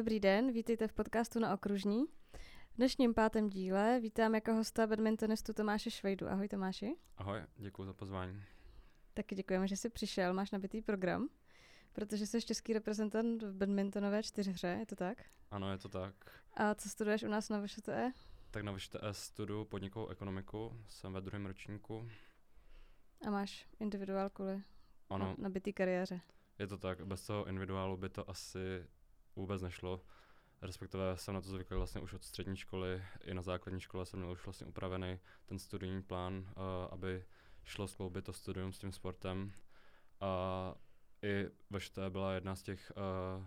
Dobrý den, vítejte v podcastu na Okružní. V dnešním pátém díle vítám jako hosta badmintonistu Tomáše Švejdu. Ahoj Tomáši. Ahoj, děkuji za pozvání. Taky děkujeme, že jsi přišel, máš nabitý program, protože jsi český reprezentant v badmintonové čtyřhře, je to tak? Ano, je to tak. A co studuješ u nás na VŠTE? Tak na VŠTE studuju podnikovou ekonomiku, jsem ve druhém ročníku. A máš individuál kvůli ano. nabitý kariéře? Je to tak, bez toho individuálu by to asi vůbec nešlo. Respektive jsem na to zvyklý vlastně už od střední školy, i na základní škole jsem měl už vlastně upravený ten studijní plán, uh, aby šlo skloubit to studium s tím sportem. A i VŠT byla jedna z těch uh,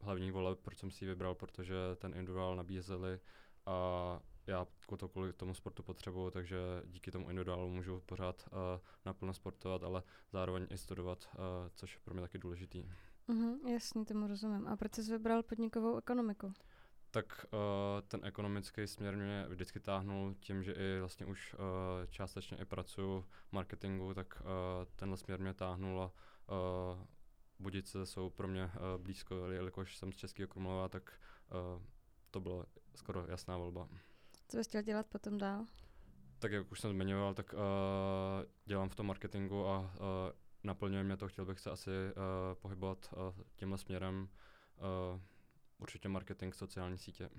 hlavních voleb, proč jsem si ji vybral, protože ten individuál nabízeli a já to kvůli tomu sportu potřebuju, takže díky tomu individuálu můžu pořád uh, naplno sportovat, ale zároveň i studovat, uh, což je pro mě taky důležitý. Mhm, jasně, tomu rozumím. A proč jsi vybral podnikovou ekonomiku? Tak uh, ten ekonomický směr mě vždycky táhnul tím, že i vlastně už uh, částečně i pracuji v marketingu, tak uh, tenhle směr mě táhnul a uh, Budice jsou pro mě uh, blízko, jelikož jsem z Českého Krumlova, tak uh, to bylo skoro jasná volba. Co bys chtěl dělat potom dál? Tak jak už jsem zmiňoval, tak uh, dělám v tom marketingu a uh, naplňuje mě to, chtěl bych se asi uh, pohybovat uh, tímhle směrem. Uh, určitě marketing, sociální sítě.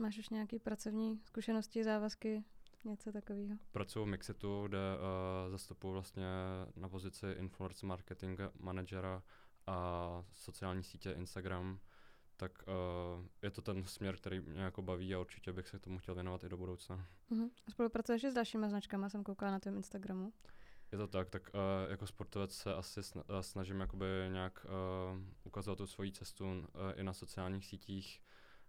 Máš už nějaké pracovní zkušenosti, závazky, něco takového? Pracuji v Mixitu, kde uh, zastupuji vlastně na pozici influencer marketing managera a sociální sítě Instagram tak uh, je to ten směr, který mě jako baví a určitě bych se tomu chtěl věnovat i do budoucna. Uh-huh. Spolupracuješ s dalšíma značkami, jsem koukala na tvém Instagramu. Je to tak, tak uh, jako sportovec se asi snažím jakoby nějak uh, ukázat tu svoji cestu uh, i na sociálních sítích,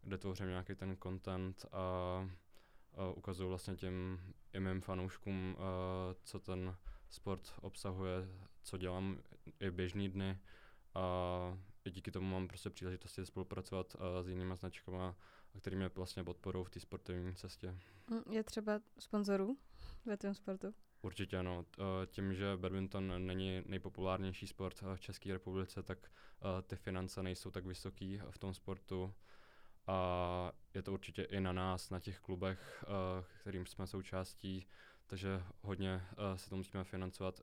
kde tvořím nějaký ten content a uh, ukazuju vlastně těm i mým fanouškům, uh, co ten sport obsahuje, co dělám i běžný dny a i díky tomu mám prostě příležitosti spolupracovat uh, s jinými značkami, které mě vlastně podporují v té sportovní cestě. Hm, je třeba sponzorů ve tom sportu? Určitě ano. Tím, že badminton není nejpopulárnější sport v České republice, tak ty finance nejsou tak vysoký v tom sportu. A je to určitě i na nás, na těch klubech, kterým jsme součástí, takže hodně se to musíme financovat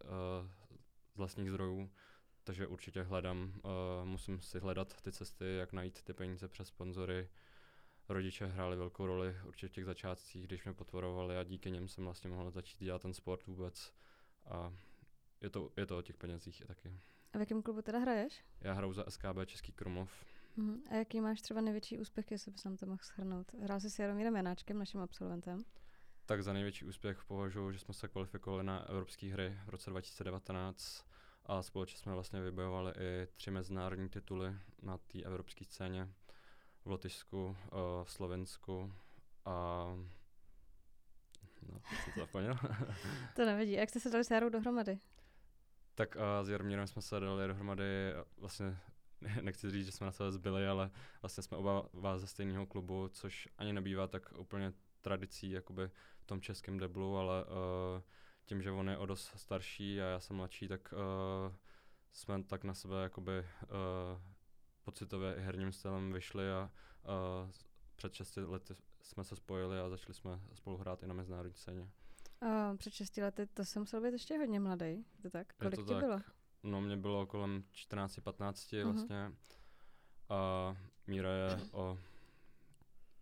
z vlastních zdrojů. Takže určitě hledám, musím si hledat ty cesty, jak najít ty peníze přes sponzory, rodiče hráli velkou roli určitě v těch začátcích, když mě potvorovali a díky něm jsem vlastně mohl začít dělat ten sport vůbec. A je to, je to o těch penězích taky. A v jakém klubu teda hraješ? Já hraju za SKB Český Krumlov. Uh-huh. A jaký máš třeba největší úspěch, jestli bys nám to mohl shrnout? Hrál jsi s Jaromírem Janáčkem, naším absolventem? Tak za největší úspěch považuji, že jsme se kvalifikovali na evropské hry v roce 2019 a společně jsme vlastně vybojovali i tři mezinárodní tituly na té evropské scéně v Lotyšsku, uh, v Slovensku a no, jsem to zapomněl. to nevadí. A jak jste se dali s Jarou dohromady? Tak uh, s Jaromírem jsme se dali dohromady, vlastně nechci říct, že jsme na sebe zbyli, ale vlastně jsme oba vás ze stejného klubu, což ani nebývá tak úplně tradicí jakoby v tom českém deblu, ale uh, tím, že on je o dost starší a já jsem mladší, tak uh, jsme tak na sebe jakoby uh, pocitově i herním stylem vyšli a, a před 6 lety jsme se spojili a začali jsme spolu hrát i na mezinárodní scéně. A před 6 lety to jsem musel být ještě hodně mladý, je to tak? Kolik to ti tak. bylo? No mě bylo kolem 14-15 uh-huh. vlastně a Míra je o,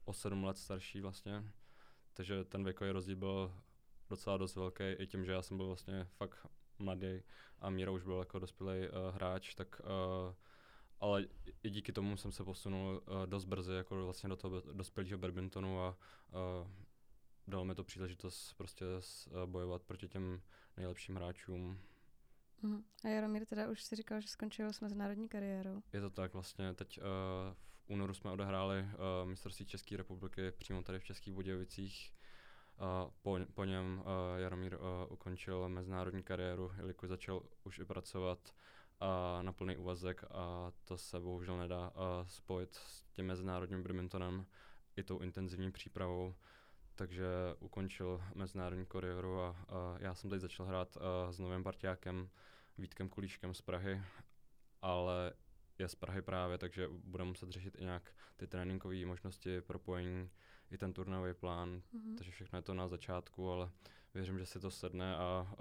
o 7 let starší vlastně, takže ten věkový rozdíl byl docela dost velký i tím, že já jsem byl vlastně fakt mladý a Míra už byl jako dospělý uh, hráč, tak uh, ale i díky tomu jsem se posunul uh, dost brzy jako vlastně do toho dospělého badmintonu a uh, dalo mi to příležitost prostě s, uh, bojovat proti těm nejlepším hráčům. Uh-huh. A Jaromír teda už si říkal, že skončil s mezinárodní kariérou. Je to tak vlastně, teď uh, v únoru jsme odehráli uh, mistrovství České republiky přímo tady v Českých Budějovicích. Uh, po, po něm uh, Jaromír uh, ukončil mezinárodní kariéru, jelikož začal už i pracovat a na plný úvazek a to se bohužel nedá spojit s tím mezinárodním badmintonem i tou intenzivní přípravou. Takže ukončil mezinárodní kariéru a, a já jsem teď začal hrát uh, s novým partiákem Vítkem Kulíškem z Prahy, ale je z Prahy právě, takže bude muset řešit i nějak ty tréninkové možnosti, propojení, i ten turnajový plán, mm-hmm. takže všechno je to na začátku, ale věřím, že si to sedne a, a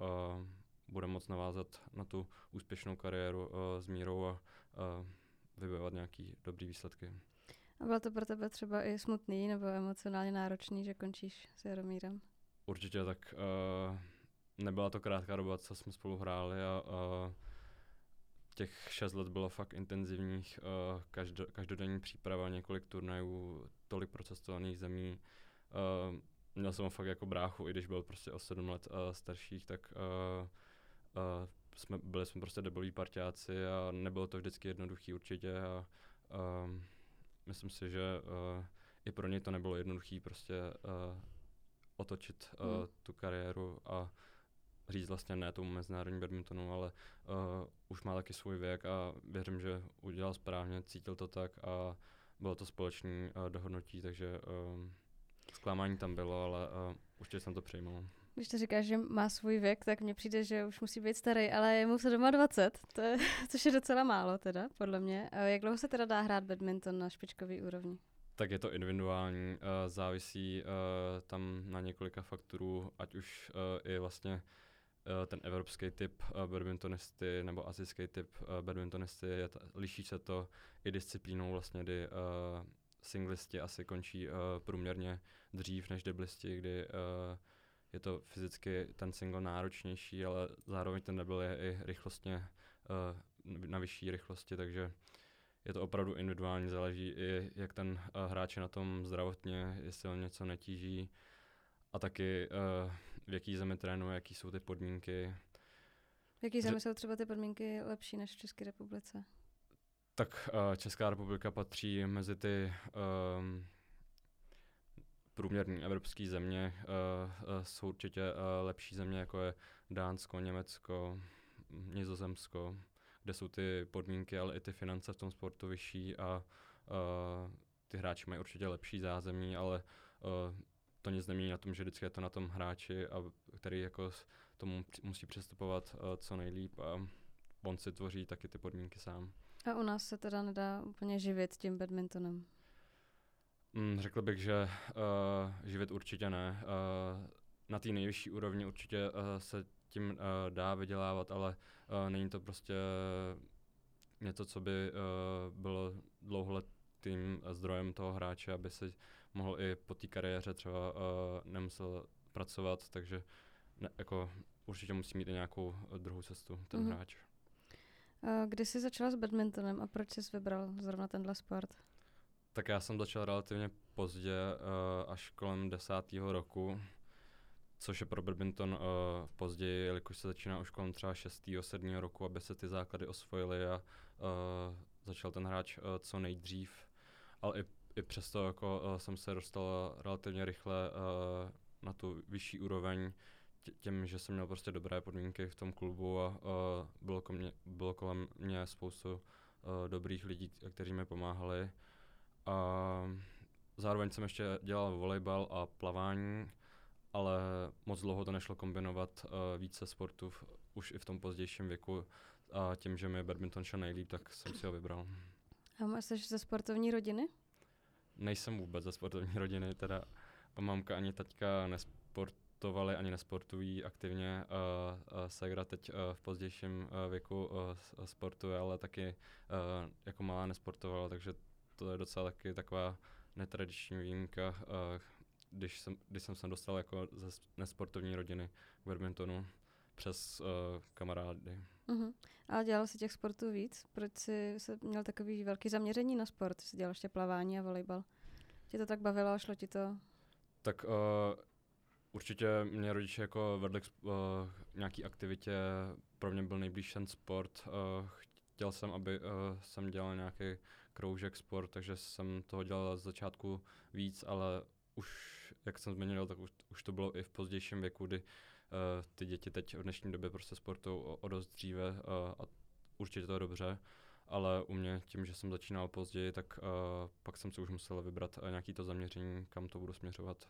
bude moc navázat na tu úspěšnou kariéru a, s Mírou a, a vybojovat nějaký dobrý výsledky. A bylo to pro tebe třeba i smutný nebo emocionálně náročný, že končíš s Jaromírem? Určitě, tak uh, nebyla to krátká doba, co jsme spolu hráli a uh, těch šest let bylo fakt intenzivních, uh, každo, každodenní příprava, několik turnajů, tolik procestovaných zemí. Uh, měl jsem ho fakt jako bráchu, i když byl prostě o sedm let uh, starších, tak uh, uh, jsme, byli jsme prostě debloví partiáci a nebylo to vždycky jednoduchý určitě a uh, myslím si, že uh, i pro něj to nebylo jednoduchý prostě uh, otočit uh, hmm. tu kariéru a říct vlastně ne tomu mezinárodní badmintonu, ale uh, už má taky svůj věk a věřím, že udělal správně, cítil to tak a bylo to společné uh, dohodnutí, takže uh, zklamání tam bylo, ale uh, určitě jsem to přejmul. Když to říkáš, že má svůj věk, tak mně přijde, že už musí být starý, ale je mu se doma 20, to je, což je docela málo teda, podle mě. Jak dlouho se teda dá hrát badminton na špičkový úrovni? Tak je to individuální, uh, závisí uh, tam na několika faktorů, ať už uh, i vlastně ten evropský typ badmintonisty nebo azijský typ badmintonisty, je t- liší se to i disciplínou vlastně, kdy singlisti asi končí průměrně dřív než deblisti, kdy je to fyzicky ten single náročnější, ale zároveň ten nebyl je i rychlostně uh, na vyšší rychlosti, takže je to opravdu individuální, záleží i jak ten uh, hráč je na tom zdravotně, jestli on něco netíží a taky uh, v jaký zemi trénuje, jaký jsou ty podmínky. V jaký zemi jsou třeba ty podmínky lepší než v České republice? Tak uh, Česká republika patří mezi ty um, průměrní evropské země. Uh, uh, jsou určitě uh, lepší země, jako je Dánsko, Německo, Nizozemsko, kde jsou ty podmínky, ale i ty finance v tom sportu vyšší a ty hráči mají určitě lepší zázemí, ale to nic nemění na tom, že vždycky je to na tom hráči, a který jako tomu musí přistupovat co nejlíp a on si tvoří taky ty podmínky sám. A u nás se teda nedá úplně živit tím badmintonem? Mm, řekl bych, že uh, živit určitě ne. Uh, na té nejvyšší úrovni určitě uh, se tím uh, dá vydělávat, ale uh, není to prostě něco, co by uh, bylo dlouholetým zdrojem toho hráče, aby se mohl i po té kariéře třeba uh, nemusel pracovat, takže ne, jako určitě musí mít i nějakou druhou cestu ten mm-hmm. hráč. Kdy jsi začala s badmintonem a proč jsi vybral zrovna tenhle sport? Tak já jsem začal relativně pozdě, uh, až kolem desátého roku, což je pro badminton uh, později, jelikož se začíná už kolem třeba 6. 7. roku, aby se ty základy osvojily a uh, začal ten hráč uh, co nejdřív. Ale i, i přesto jako, uh, jsem se dostal relativně rychle uh, na tu vyšší úroveň, tím, že jsem měl prostě dobré podmínky v tom klubu a uh, bylo, kolem mě, bylo kolem mě spoustu uh, dobrých lidí, kteří mi pomáhali. A zároveň jsem ještě dělal volejbal a plavání, ale moc dlouho to nešlo kombinovat uh, více sportů v, už i v tom pozdějším věku. A tím, že mi badminton šel nejlíp, tak jsem si ho vybral. A jsi ze sportovní rodiny? Nejsem vůbec ze sportovní rodiny, teda mamka ani taťka nesportovali, ani nesportují aktivně. Uh, uh, Segra teď uh, v pozdějším uh, věku uh, sportuje, ale taky uh, jako malá nesportovala, takže to je docela taky taková netradiční výjimka, když jsem, když jsem se dostal jako ze nesportovní rodiny k badmintonu přes uh, kamarády. Uh-huh. A dělal jsi těch sportů víc? Proč jsi se měl takový velký zaměření na sport? Jsi dělal ještě plavání a volejbal. Tě to tak bavilo a šlo ti to? Tak uh, určitě mě rodiče jako vedli k uh, nějaký aktivitě. Pro mě byl nejblíž ten sport. Uh, chtěl jsem, aby uh, jsem dělal nějaký kroužek sport, takže jsem toho dělal z začátku víc, ale už, jak jsem zmínil, tak už, už to bylo i v pozdějším věku, kdy uh, ty děti teď v dnešní době prostě sportují o, o dost dříve uh, a určitě to je dobře, ale u mě tím, že jsem začínal později, tak uh, pak jsem si už musel vybrat uh, nějaký to zaměření, kam to budu směřovat.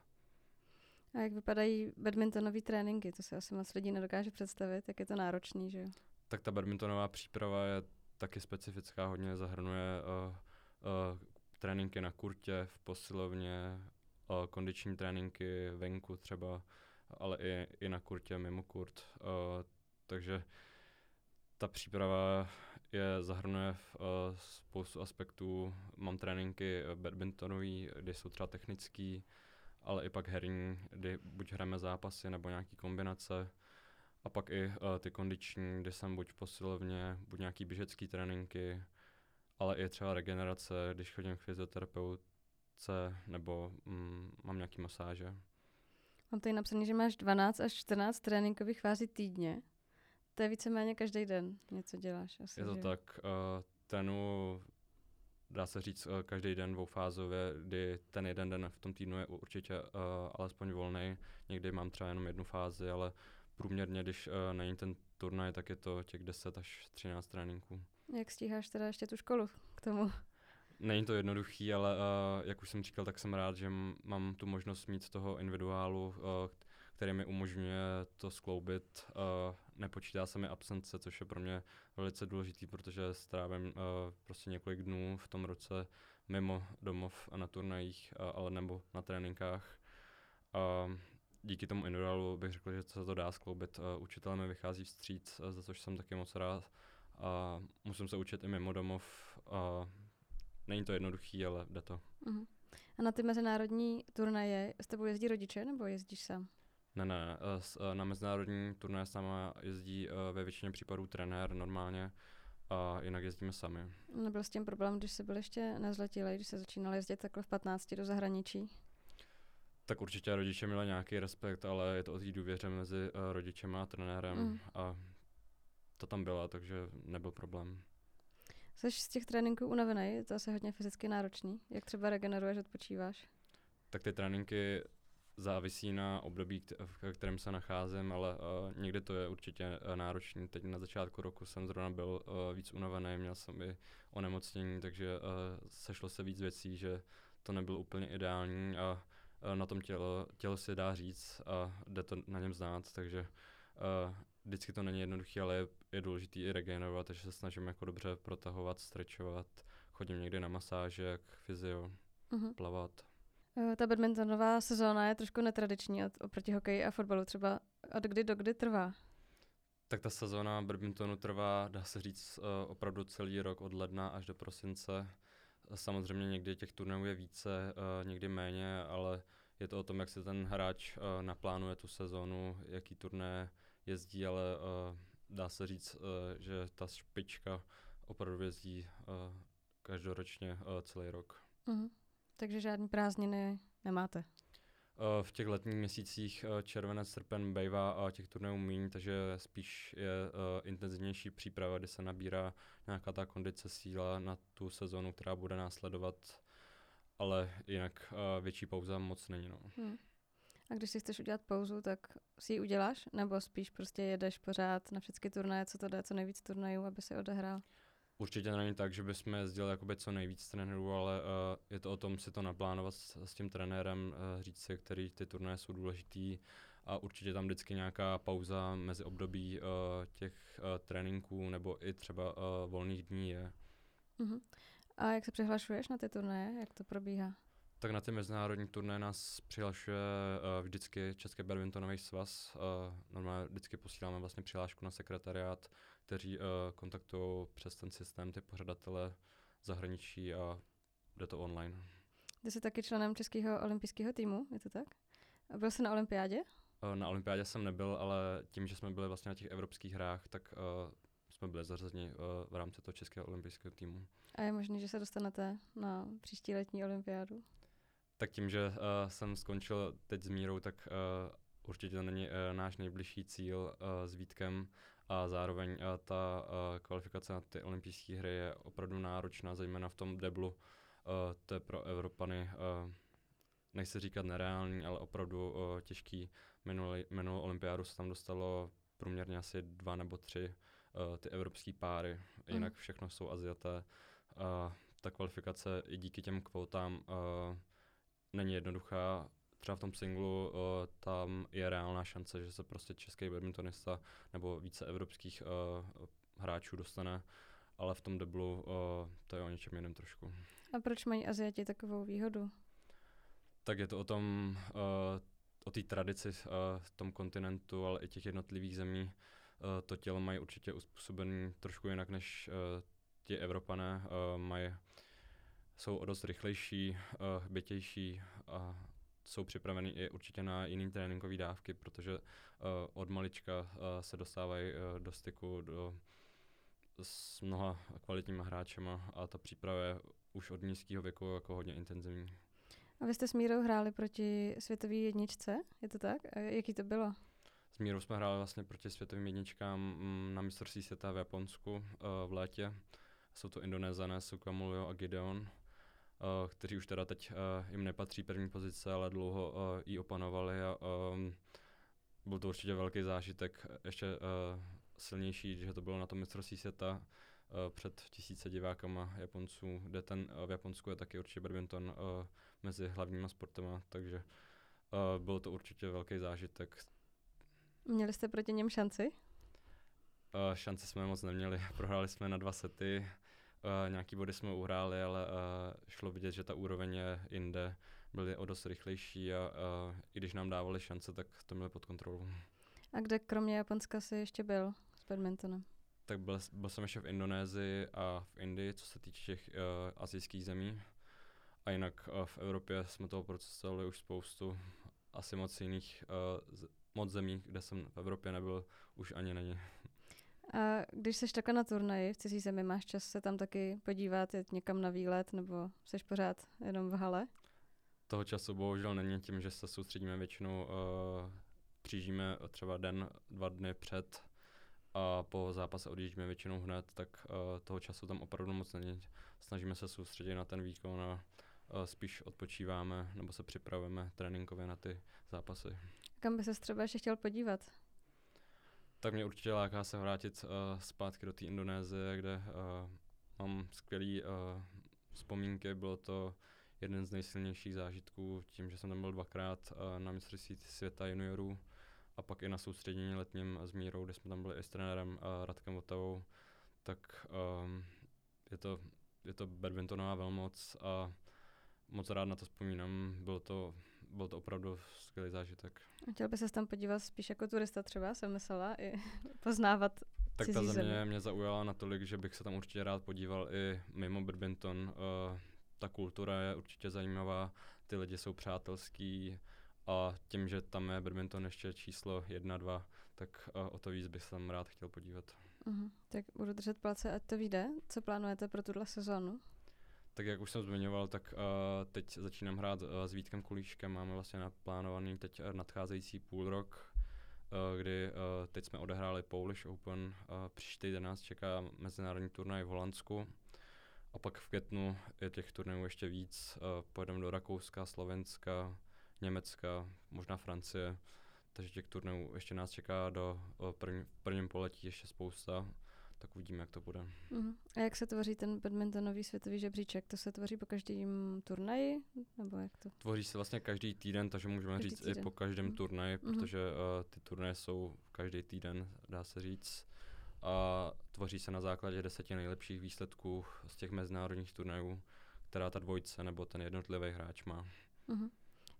A jak vypadají badmintonové tréninky? To se asi moc lidí nedokáže představit, jak je to náročný, že jo? Tak ta badmintonová příprava je taky specifická, hodně zahrnuje uh, uh, tréninky na kurtě, v posilovně, uh, kondiční tréninky venku třeba, ale i, i na kurtě, mimo kurt. Uh, takže ta příprava je zahrnuje v, uh, spoustu aspektů. Mám tréninky badmintonový, kde jsou třeba technický, ale i pak herní, kdy buď hrajeme zápasy nebo nějaký kombinace. A pak i uh, ty kondiční, kde jsem buď posilovně, buď nějaký běžecký tréninky, ale i třeba regenerace, když chodím k fyzioterapeutce nebo mm, mám nějaký masáže. Mám tady napsané, že máš 12 až 14 tréninkových fází týdně. To je víceméně každý den něco děláš. Asi, je to že? tak. Uh, trénu dá se říct uh, každý den dvoufázově, kdy ten jeden den v tom týdnu je určitě uh, alespoň volný. Někdy mám třeba jenom jednu fázi, ale průměrně, když uh, není ten turnaj, tak je to těch 10 až 13 tréninků. Jak stíháš teda ještě tu školu k tomu? Není to jednoduchý, ale uh, jak už jsem říkal, tak jsem rád, že mám tu možnost mít toho individuálu, uh, který mi umožňuje to skloubit. Uh, nepočítá se mi absence, což je pro mě velice důležitý, protože strávím uh, prostě několik dnů v tom roce mimo domov a na turnajích, uh, ale nebo na tréninkách. Uh, díky tomu individuálu bych řekl, že se to dá skloubit. Uh, učitel mi vychází vstříc, uh, za což jsem taky moc rád. A musím se učit i mimo domov. A není to jednoduchý, ale jde to. Uh-huh. A na ty mezinárodní turnaje s tebou jezdí rodiče nebo jezdíš sám? Ne, ne, na mezinárodní turnaje sama jezdí ve většině případů trenér normálně a jinak jezdíme sami. Nebyl s tím problém, když jsi byl ještě nezletilý, když se začínal jezdit takhle v 15 do zahraničí? Tak určitě rodiče měli nějaký respekt, ale je to o té důvěře mezi rodičem a trenérem mm. a to tam byla, takže nebyl problém. Jsi z těch tréninků unavený? Je to asi hodně fyzicky náročný. Jak třeba regeneruješ, odpočíváš? Tak ty tréninky závisí na období, v kterém se nacházím, ale uh, někdy to je určitě uh, náročný. Teď na začátku roku jsem zrovna byl uh, víc unavený, měl jsem i onemocnění, takže uh, sešlo se víc věcí, že to nebylo úplně ideální a uh, na tom tělo, tělo se dá říct a jde to na něm znát, takže uh, vždycky to není jednoduché, ale je, je důležité i regenerovat, takže se snažím jako dobře protahovat, strečovat, chodím někdy na masáže, jak fyzio, uh-huh. plavat. Uh, ta badmintonová sezóna je trošku netradiční od, oproti hokeji a fotbalu. Třeba od kdy do kdy trvá? Tak ta sezóna badmintonu trvá, dá se říct, uh, opravdu celý rok od ledna až do prosince. Samozřejmě někdy těch turnajů je více, uh, někdy méně, ale je to o tom, jak se ten hráč uh, naplánuje tu sezónu, jaký turné jezdí, ale uh, dá se říct, že ta špička opravdu jezdí každoročně celý rok. Uh-huh. Takže žádný prázdniny nemáte? Uh, v těch letních měsících uh, červenec, srpen bývá a těch turnajů méně, takže spíš je uh, intenzivnější příprava, kdy se nabírá nějaká ta kondice síla na tu sezonu, která bude následovat, ale jinak větší pauza moc není. No. Hmm. A když si chceš udělat pauzu, tak si ji uděláš? Nebo spíš prostě jedeš pořád na všechny turnaje, co to jde, co nejvíc turnajů, aby se odehrál? Určitě není tak, že bychom jezdili jakoby co nejvíc trenérů, ale uh, je to o tom si to naplánovat s, s tím trenérem, uh, říct si, který ty turnaje jsou důležitý a určitě tam vždycky nějaká pauza mezi období uh, těch uh, tréninků nebo i třeba uh, volných dní je. Uh-huh. A jak se přihlašuješ na ty turnaje? Jak to probíhá? Tak na ty mezinárodní turné nás přihlašuje uh, vždycky Český badmintonový svaz. Uh, normálně vždycky posíláme vlastně přihlášku na sekretariát, kteří uh, kontaktují přes ten systém ty pořadatele zahraničí a jde to online. Ty jsi taky členem Českého olympijského týmu, je to tak? A byl jsi na olympiádě? Uh, na olympiádě jsem nebyl, ale tím, že jsme byli vlastně na těch evropských hrách, tak uh, jsme byli zařazeni uh, v rámci toho Českého olympijského týmu. A je možné, že se dostanete na příští letní olympiádu? Tak tím, že uh, jsem skončil teď s mírou, tak uh, určitě to není uh, náš nejbližší cíl uh, s Vítkem a zároveň uh, ta uh, kvalifikace na ty olympijské hry je opravdu náročná, zejména v tom deblu. Uh, to je pro Evropany, uh, nechci říkat nereální, ale opravdu uh, těžký. Minulý, minulou olympiádu se tam dostalo průměrně asi dva nebo tři uh, ty evropské páry, jinak mm. všechno jsou Aziaté. Uh, ta kvalifikace i díky těm kvótám uh, není jednoduchá. Třeba v tom singlu uh, tam je reálná šance, že se prostě český badmintonista nebo více evropských uh, hráčů dostane, ale v tom deblu uh, to je o něčem jiném trošku. A proč mají Aziati takovou výhodu? Tak je to o tom, uh, o té tradici uh, v tom kontinentu, ale i těch jednotlivých zemí. Uh, to tělo mají určitě uspůsobené trošku jinak než uh, ti Evropané. Uh, mají, jsou o dost rychlejší, uh, hbitější a jsou připraveni i určitě na jiný tréninkové dávky, protože uh, od malička uh, se dostávají uh, do styku do, s mnoha kvalitníma hráčema a ta příprava je už od nízkého věku jako hodně intenzivní. A vy jste s Mírou hráli proti světové jedničce, je to tak? A jaký to bylo? S Mírou jsme hráli vlastně proti světovým jedničkám mm, na mistrovství světa v Japonsku uh, v létě. Jsou to Indonézané, Sukamulio a Gideon, uh, kteří už teda teď uh, jim nepatří první pozice, ale dlouho uh, ji opanovali a um, byl to určitě velký zážitek, ještě uh, silnější, že to bylo na tom mistrovství světa uh, před tisíce divákama Japonců, kde ten uh, v Japonsku je taky určitě badminton uh, mezi hlavníma sportama, takže uh, bylo to určitě velký zážitek. Měli jste proti něm šanci? Uh, šance jsme moc neměli, prohráli jsme na dva sety, uh, nějaký body jsme uhráli, ale uh, šlo vidět, že ta úroveň je jinde, byli o dost rychlejší a uh, i když nám dávali šance, tak to měli pod kontrolou. A kde kromě Japonska jsi ještě byl s badmintonem? Tak byl, byl jsem ještě v Indonésii a v Indii, co se týče těch uh, azijských zemí. A jinak uh, v Evropě jsme toho procesovali už spoustu. Asi moc jiných, uh, z, moc zemí, kde jsem v Evropě nebyl, už ani není. A když jsi takhle na turnaji v cizí zemi, máš čas se tam taky podívat, jet někam na výlet, nebo jsi pořád jenom v hale? Toho času bohužel není tím, že se soustředíme většinou, uh, přijíždíme třeba den, dva dny před a po zápase odjíždíme většinou hned, tak uh, toho času tam opravdu moc není. Snažíme se soustředit na ten výkon a uh, spíš odpočíváme nebo se připravujeme tréninkově na ty zápasy. Kam by se třeba ještě chtěl podívat? Tak mě určitě láká se vrátit uh, zpátky do té Indonésie, kde uh, mám skvělé uh, vzpomínky. Bylo to jeden z nejsilnějších zážitků tím, že jsem tam byl dvakrát uh, na mistrovství světa juniorů a pak i na soustředění letním s Mírou, kde jsme tam byli i s trenérem uh, Radkem Votavou, tak um, je to, je to badmintonová velmoc a moc rád na to vzpomínám. Bylo to, byl to opravdu skvělý zážitek. Chtěl by se tam podívat spíš jako turista třeba, jsem myslela, i poznávat Tak ta země mě zaujala natolik, že bych se tam určitě rád podíval i mimo badminton. Uh, ta kultura je určitě zajímavá, ty lidi jsou přátelský, a tím, že tam je badminton ještě číslo jedna, dva, tak uh, o to víc bych se tam rád chtěl podívat. Uh-huh. Tak budu držet palce, ať to vyjde. Co plánujete pro tuhle sezónu? Tak jak už jsem zmiňoval, tak uh, teď začínám hrát uh, s Vítkem Kulíškem. Máme vlastně naplánovaný teď nadcházející půl rok, uh, kdy uh, teď jsme odehráli Polish Open. Uh, příští týden nás čeká mezinárodní turnaj v Holandsku. A pak v květnu je těch turnajů ještě víc. Uh, pojedeme do Rakouska, Slovenska, Německa, možná Francie. Takže těch turnajů ještě nás čeká do první, v prvním poletí ještě spousta, tak uvidíme, jak to bude. Uh-huh. A jak se tvoří ten badmintonový světový žebříček? To se tvoří po každém turnaji? Nebo jak to? Tvoří se vlastně každý týden, takže můžeme každý říct týden. i po každém uh-huh. turnaji, uh-huh. protože uh, ty turnaje jsou každý týden, dá se říct. A tvoří se na základě deseti nejlepších výsledků z těch mezinárodních turnajů, která ta dvojce nebo ten jednotlivý hráč má. Uh-huh.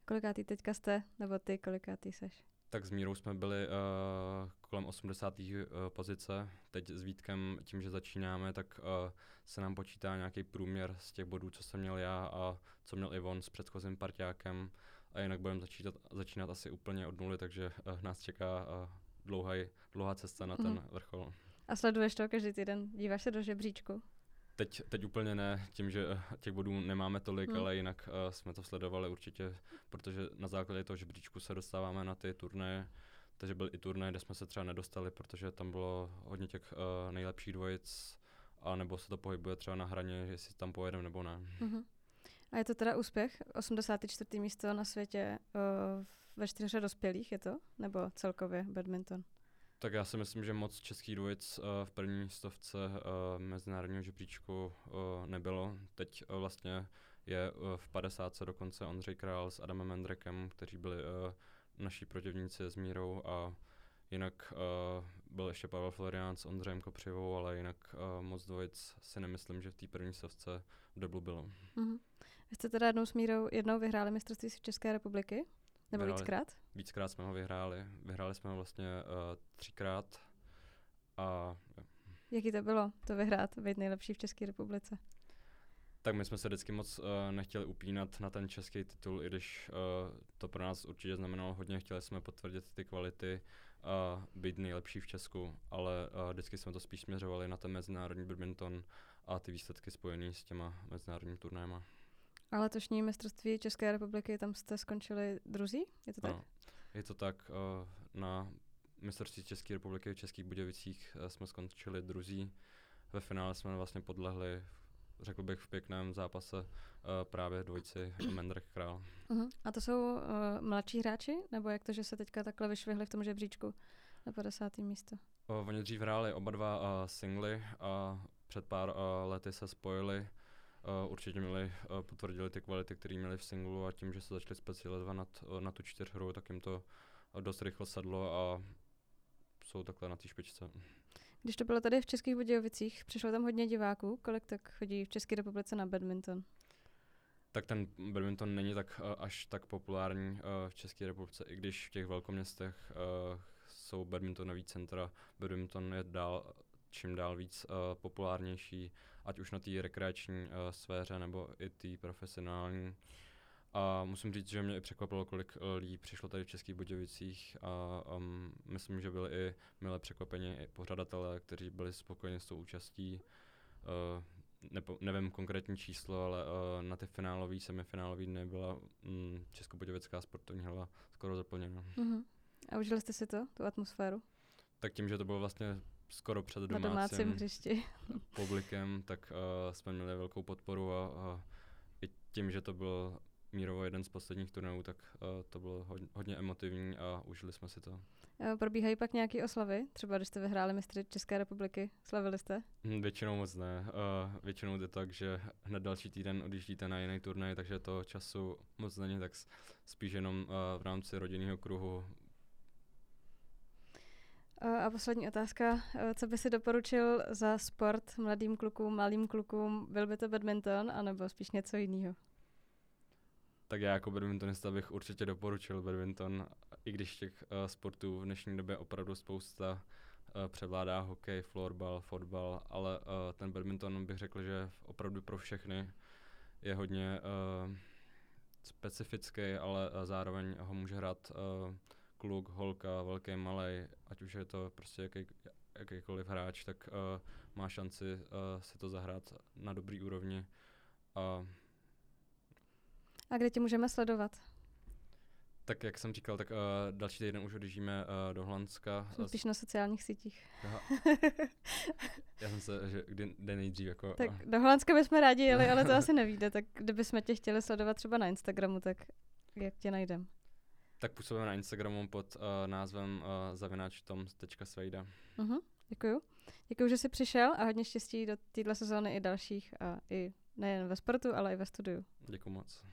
Kolikátý teďka jste, nebo ty kolikátý seš? Tak s Mírou jsme byli uh, kolem 80. Uh, pozice. Teď s Vítkem, tím, že začínáme, tak uh, se nám počítá nějaký průměr z těch bodů, co jsem měl já a co měl Ivon s předchozím partiákem. A jinak budeme začínat, začínat asi úplně od nuly, takže uh, nás čeká uh, dlouhá, dlouhá cesta na ten mm. vrchol. A sleduješ to každý týden? Díváš se do žebříčku? Teď, teď úplně ne, tím, že eh, těch bodů nemáme tolik, hmm. ale jinak uh, jsme to sledovali určitě, protože na základě toho žebříčku se dostáváme na ty turnaje, takže byl i turnaj, kde jsme se třeba nedostali, protože tam bylo hodně těch uh, nejlepších dvojic, a nebo se to pohybuje třeba na hraně, jestli tam pojedeme nebo ne. hmm A je to teda úspěch? 84. místo na světě uh, ve čtyřech dospělých je to? Nebo celkově badminton? Tak já si myslím, že moc českých dvojic uh, v první stovce uh, mezinárodního žebříčku uh, nebylo. Teď uh, vlastně je uh, v 50. dokonce Ondřej Král s Adamem Mendrekem, kteří byli uh, naší protivníci s Mírou a Jinak uh, byl ještě Pavel Florián s Ondřejem Kopřivou, ale jinak uh, moc dvojic si nemyslím, že v té první stovce v deblu bylo. Mm-hmm. Vy jste teda jednou s Mírou jednou vyhráli mistrovství České republiky? Nebo vyhráli, víckrát? Víckrát jsme ho vyhráli. Vyhráli jsme ho vlastně uh, třikrát. A, Jaký to bylo, to vyhrát, být nejlepší v České republice? Tak my jsme se vždycky moc uh, nechtěli upínat na ten český titul, i když uh, to pro nás určitě znamenalo hodně. Chtěli jsme potvrdit ty kvality a uh, být nejlepší v Česku, ale uh, vždycky jsme to spíš směřovali na ten mezinárodní badminton a ty výsledky spojené s těma mezinárodními turnéma. A letošní mistrovství České republiky, tam jste skončili druzí? Je to tak? No, je to tak. Uh, na mistrovství České republiky v Českých Budějovicích uh, jsme skončili druzí. Ve finále jsme vlastně podlehli, řekl bych, v pěkném zápase uh, právě dvojci Mendrek Král. Uh-huh. A to jsou uh, mladší hráči? Nebo jak to, že se teďka takhle vyšvihli v tom žebříčku na 50. místo? Uh, oni dřív hráli oba dva uh, singly a před pár uh, lety se spojili Uh, určitě měli, uh, potvrdili ty kvality, které měli v singlu a tím, že se začali specializovat na, t, na tu čtyřhru, tak jim to dost rychle sedlo a jsou takhle na té špičce. Když to bylo tady v Českých Budějovicích, přišlo tam hodně diváků. Kolik tak chodí v České republice na badminton? Tak ten badminton není tak uh, až tak populární uh, v České republice, i když v těch velkoměstech uh, jsou badmintonové centra. Badminton je dál, čím dál víc uh, populárnější ať už na té rekreační uh, sféře nebo i té profesionální. A musím říct, že mě i překvapilo, kolik uh, lidí přišlo tady v Českých Budějovicích a um, myslím, že byli i milé překvapení i pořadatelé, kteří byli spokojeni s tou účastí. Uh, nepo, nevím konkrétní číslo, ale uh, na ty finálové, semifinálové dny byla um, Českobudějovická sportovní hala skoro zaplněna. Uh-huh. A užili jste si to, tu atmosféru? Tak tím, že to bylo vlastně skoro před domácím, Na domácím hřišti. publikem, tak uh, jsme měli velkou podporu a, a i tím, že to byl mírovo jeden z posledních turnajů, tak uh, to bylo hodně, hodně emotivní a užili jsme si to. Probíhají pak nějaké oslavy? Třeba když jste vyhráli mistry České republiky, slavili jste? Hm, většinou moc ne. Uh, většinou je tak, že hned další týden odjíždíte na jiný turnaj, takže to času moc není, tak spíš jenom uh, v rámci rodinného kruhu a poslední otázka. Co by si doporučil za sport mladým klukům, malým klukům? Byl by to badminton, anebo spíš něco jiného? Tak já jako badmintonista bych určitě doporučil badminton, i když těch uh, sportů v dnešní době opravdu spousta uh, převládá hokej, florbal, fotbal, ale ten badminton bych řekl, že opravdu pro všechny je hodně specifický, ale zároveň ho může hrát kluk, holka, velký, malý, ať už je to prostě jaký, jakýkoliv hráč, tak uh, má šanci uh, si to zahrát na dobrý úrovni. A, a kde tě můžeme sledovat? Tak jak jsem říkal, tak uh, další týden už odjíždíme uh, do Holandska. Spíš na sociálních sítích. Já jsem se, že kdy, jde nejdřív jako... Tak uh. do Holandska bychom rádi jeli, ale to asi nevíde, tak kdybychom tě chtěli sledovat třeba na Instagramu, tak jak tě najdem? Tak působíme na Instagramu pod uh, názvem uh, zavináčtom.svejda. Uh-huh, děkuju. Děkuju, že jsi přišel a hodně štěstí do téhle sezóny i dalších a i nejen ve sportu, ale i ve studiu. Děkuji moc.